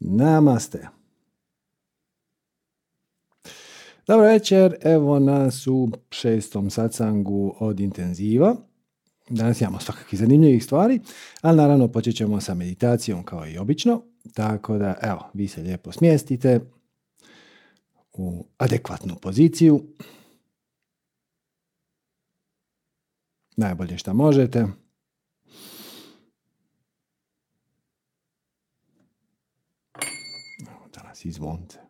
Namaste. Dobro večer, evo nas u šestom sacangu od intenziva. Danas imamo svakakih zanimljivih stvari, ali naravno počet ćemo sa meditacijom kao i obično. Tako da, evo, vi se lijepo smjestite u adekvatnu poziciju. Najbolje što možete. Danas izvonite.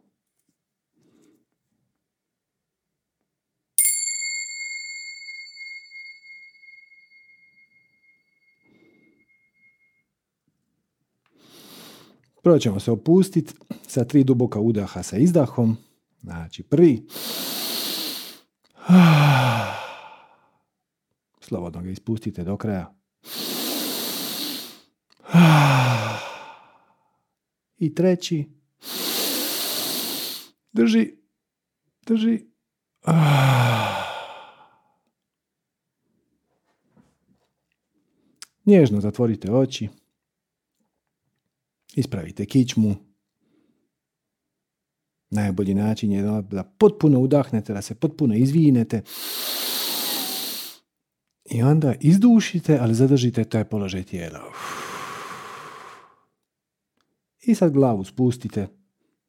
Prvo ćemo se opustiti sa tri duboka udaha sa izdahom. Znači prvi. Slobodno ga ispustite do kraja. I treći. Drži. Drži. Nježno zatvorite oči. Ispravite kičmu. Najbolji način je da potpuno udahnete, da se potpuno izvinete. I onda izdušite, ali zadržite taj položaj tijela. I sad glavu spustite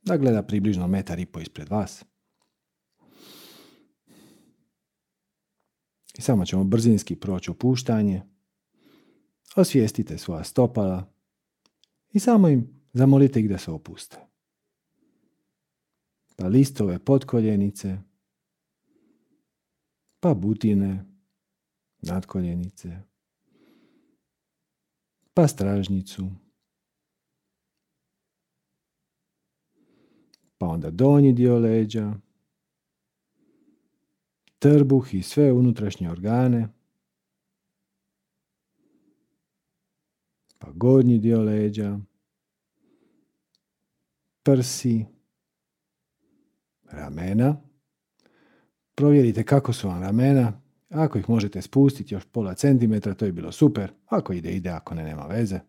da gleda približno metar i po ispred vas. I samo ćemo brzinski proći opuštanje. Osvijestite svoja stopala i samo im zamolite ih da se opuste. Pa listove potkoljenice, pa butine, nadkoljenice, pa stražnicu, pa onda donji dio leđa, trbuh i sve unutrašnje organe, pa gornji dio leđa, prsi, ramena. Provjerite kako su vam ramena. Ako ih možete spustiti još pola centimetra, to je bilo super. Ako ide, ide, ako ne, nema veze.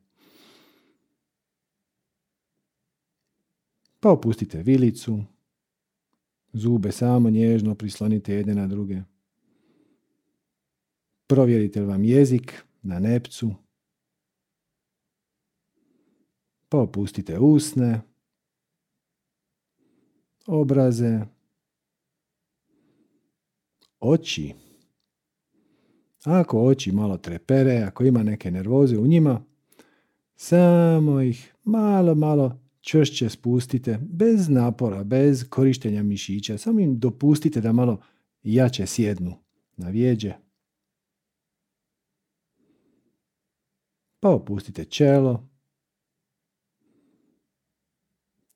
Pa opustite vilicu. Zube samo nježno prislonite jedne na druge. Provjerite vam jezik na nepcu. Pa opustite usne, obraze, oči. Ako oči malo trepere, ako ima neke nervoze u njima, samo ih malo, malo čvršće spustite, bez napora, bez korištenja mišića. Samo im dopustite da malo jače sjednu na vijeđe. Pa opustite čelo,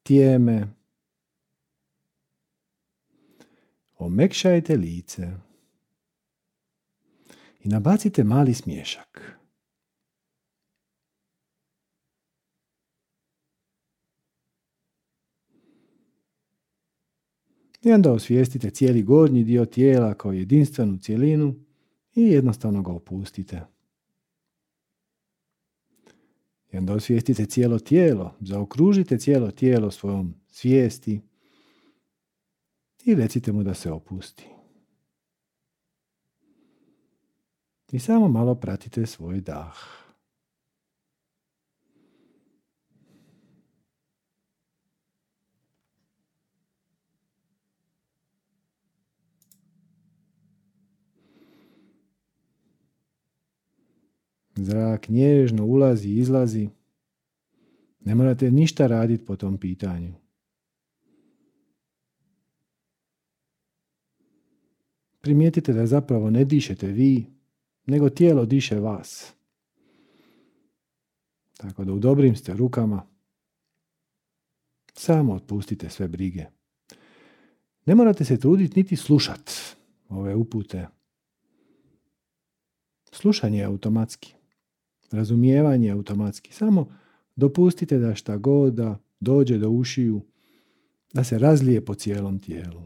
tijeme, omekšajte lice i nabacite mali smješak. I onda osvijestite cijeli gornji dio tijela kao jedinstvenu cijelinu i jednostavno ga opustite. I onda osvijestite cijelo tijelo, zaokružite cijelo tijelo svojom svijesti i recite mu da se opusti. I samo malo pratite svoj dah. Zrak nježno ulazi i izlazi. Ne morate ništa raditi po tom pitanju. Primijetite da zapravo ne dišete vi, nego tijelo diše vas. Tako da u dobrim ste rukama. Samo otpustite sve brige. Ne morate se truditi niti slušat ove upute. Slušanje je automatski razumijevanje automatski. Samo dopustite da šta god da dođe do ušiju, da se razlije po cijelom tijelu.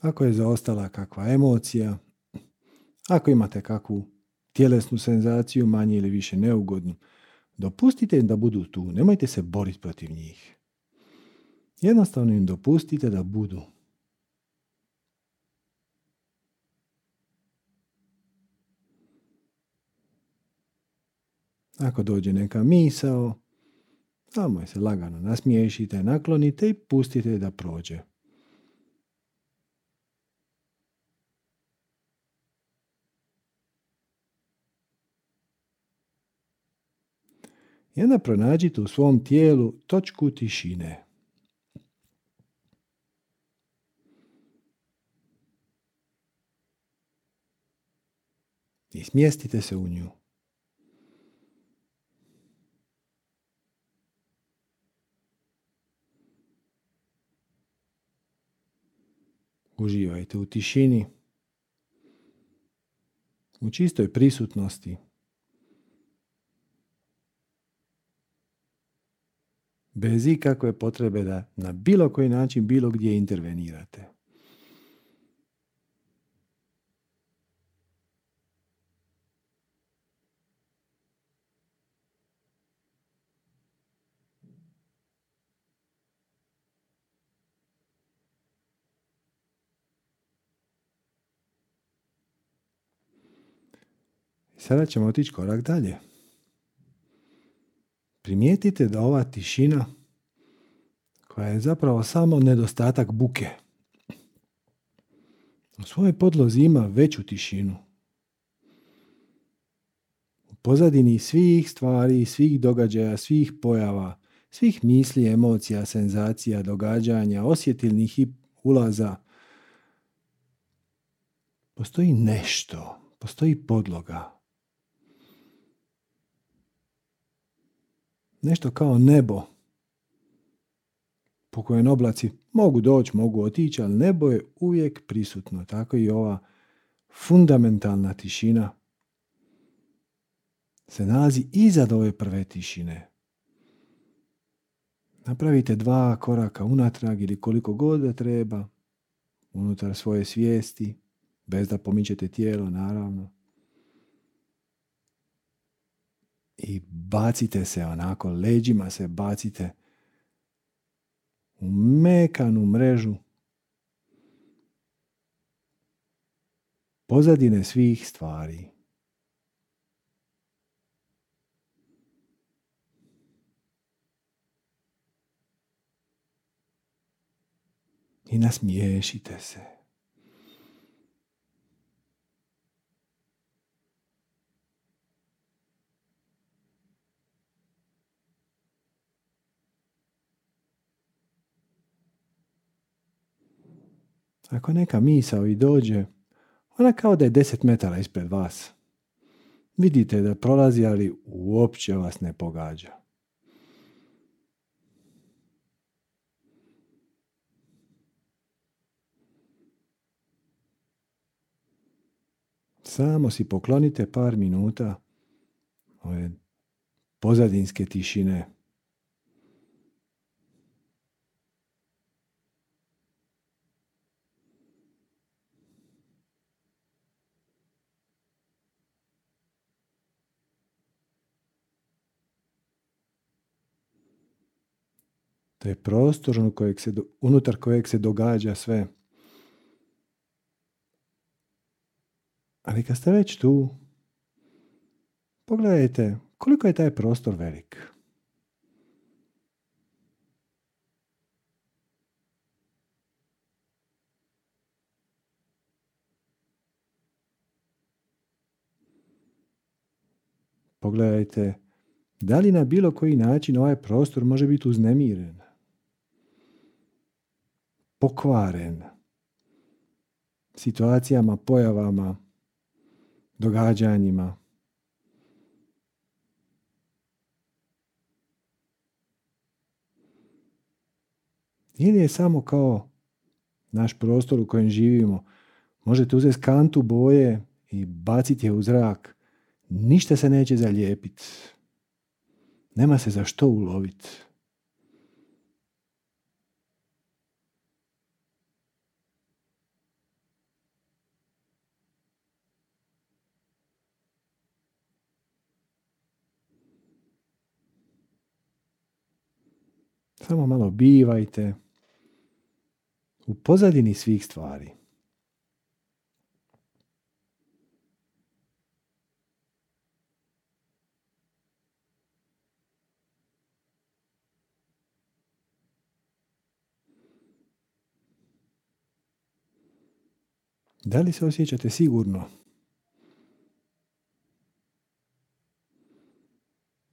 Ako je zaostala kakva emocija, ako imate kakvu tjelesnu senzaciju, manje ili više neugodnu, dopustite im da budu tu, nemojte se boriti protiv njih. Jednostavno im dopustite da budu. Ako dođe neka misao, samo je se lagano nasmiješite, naklonite i pustite da prođe. I onda pronađite u svom tijelu točku tišine. I smjestite se u nju. Uživajte u tišini, u čistoj prisutnosti. Bez ikakve potrebe da na bilo koji način, bilo gdje intervenirate. Sada ćemo otići korak dalje. Primijetite da ova tišina, koja je zapravo samo nedostatak buke, u svojoj podlozi ima veću tišinu. U pozadini svih stvari, svih događaja, svih pojava, svih misli, emocija, senzacija, događanja, osjetilnih i ulaza, postoji nešto, postoji podloga. Nešto kao nebo po kojem oblaci mogu doći, mogu otići, ali nebo je uvijek prisutno. Tako i ova fundamentalna tišina se nalazi iza ove prve tišine. Napravite dva koraka unatrag ili koliko god da treba, unutar svoje svijesti, bez da pomičete tijelo, naravno. I bacite se onako, leđima se bacite u mekanu mrežu pozadine svih stvari. I nasmiješite se. Ako neka misao i dođe, ona kao da je deset metara ispred vas. Vidite da prolazi, ali uopće vas ne pogađa. Samo si poklonite par minuta ove pozadinske tišine. Je prostor kojeg se, unutar kojeg se događa sve. Ali kad ste već tu, pogledajte koliko je taj prostor velik. Pogledajte da li na bilo koji način ovaj prostor može biti uznemiren pokvaren situacijama, pojavama, događanjima. Ili je samo kao naš prostor u kojem živimo. Možete uzeti kantu boje i baciti je u zrak. Ništa se neće zalijepiti. Nema se za što uloviti. Samo malo bivajte u pozadini svih stvari. Da li se osjećate sigurno?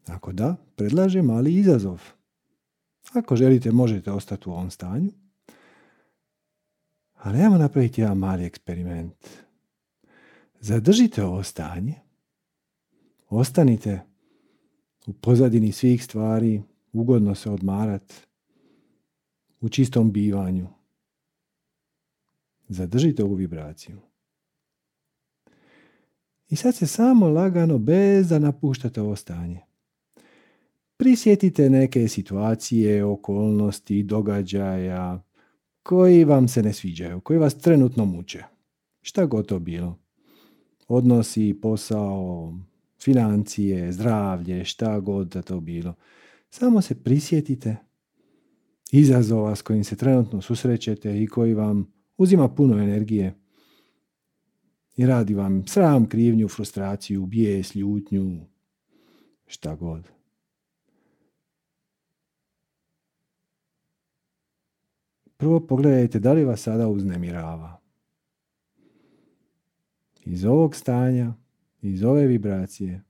Ako da, predlažem mali izazov. Ako želite, možete ostati u ovom stanju. Ali ajmo napraviti jedan mali eksperiment. Zadržite ovo stanje. Ostanite u pozadini svih stvari, ugodno se odmarat, u čistom bivanju. Zadržite ovu vibraciju. I sad se samo lagano, bez da napuštate ovo stanje. Prisjetite neke situacije, okolnosti, događaja koji vam se ne sviđaju, koji vas trenutno muče. Šta god to bilo. Odnosi, posao, financije, zdravlje, šta god da to bilo. Samo se prisjetite izazova s kojim se trenutno susrećete i koji vam uzima puno energije i radi vam sram, krivnju, frustraciju, bijes, ljutnju, šta god. Prvo pogledajte da li vas sada uznemirava. Iz ovog stanja, iz ove vibracije,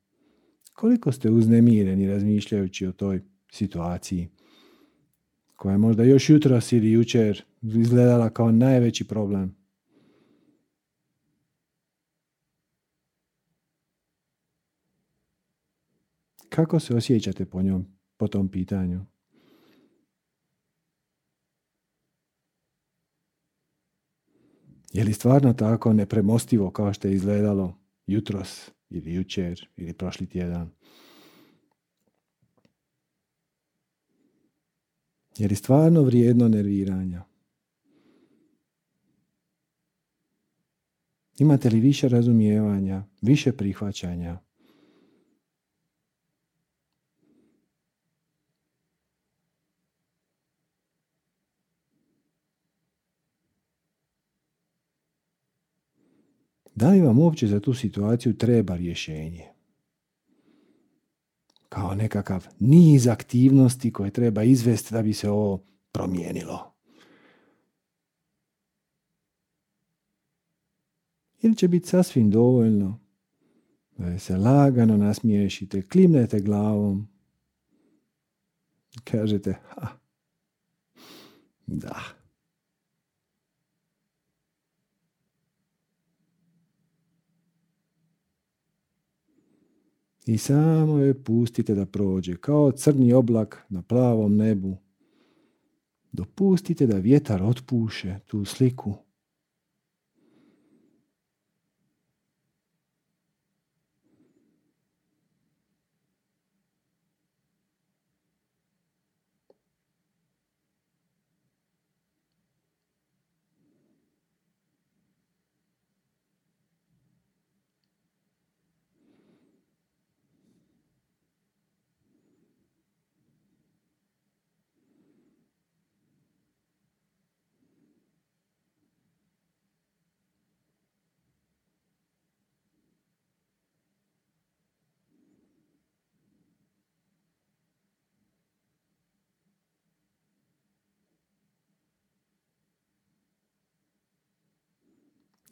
koliko ste uznemireni razmišljajući o toj situaciji koja je možda još jutros ili jučer izgledala kao najveći problem. Kako se osjećate po njom, po tom pitanju? Je li stvarno tako nepremostivo kao što je izgledalo jutros ili jučer ili prošli tjedan? Je li stvarno vrijedno nerviranja? Imate li više razumijevanja, više prihvaćanja? Da li vam uopće za tu situaciju treba rješenje? Kao nekakav niz aktivnosti koje treba izvesti da bi se ovo promijenilo. Ili će biti sasvim dovoljno da se lagano nasmiješite, klimnete glavom, kažete, ha, da, I samo je pustite da prođe, kao crni oblak na plavom nebu. Dopustite da vjetar otpuše tu sliku.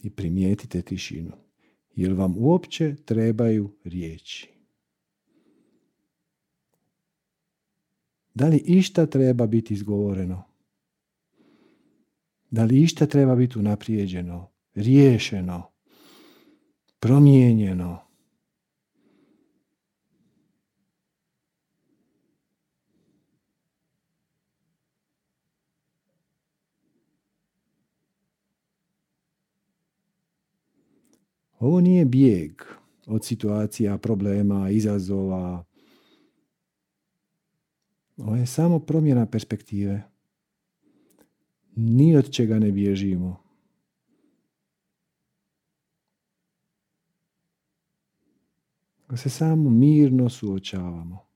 I primijetite tišinu. Jel vam uopće trebaju riječi? Da li išta treba biti izgovoreno? Da li išta treba biti unaprijeđeno, riješeno, promijenjeno? Ovo nije bijeg od situacija, problema, izazova. Ovo je samo promjena perspektive. Ni od čega ne bježimo. se samo mirno suočavamo.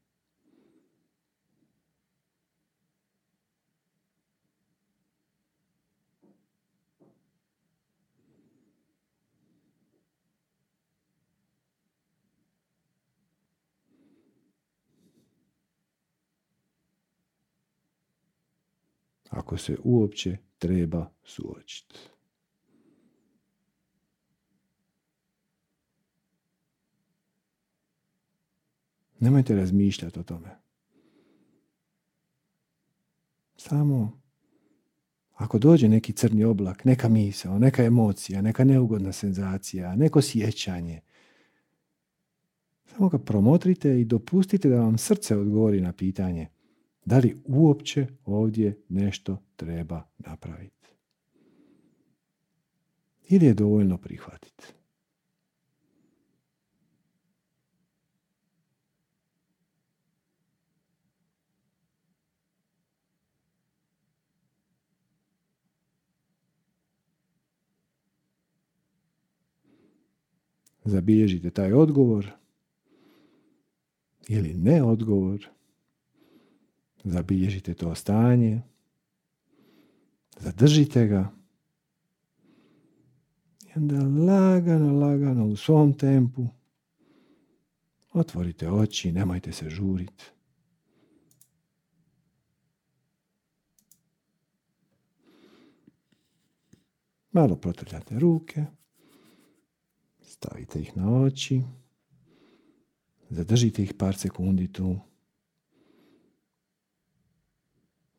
Ako se uopće treba suočiti. Nemojte razmišljati o tome. Samo ako dođe neki crni oblak, neka misao, neka emocija, neka neugodna senzacija, neko sjećanje, samo ga promotrite i dopustite da vam srce odgovori na pitanje da li uopće ovdje nešto treba napraviti. Ili je dovoljno prihvatiti. Zabilježite taj odgovor ili ne odgovor. Zabilježite to stanje. Zadržite ga. I onda lagano, lagano u svom tempu otvorite oči, nemojte se žuriti. Malo protrljate ruke. Stavite ih na oči. Zadržite ih par sekundi tu.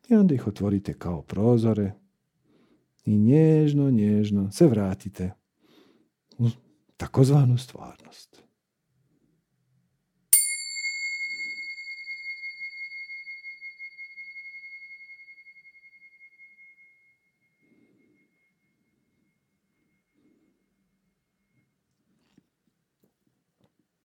I onda ih otvorite kao prozore i nježno, nježno se vratite u takozvanu stvarnost.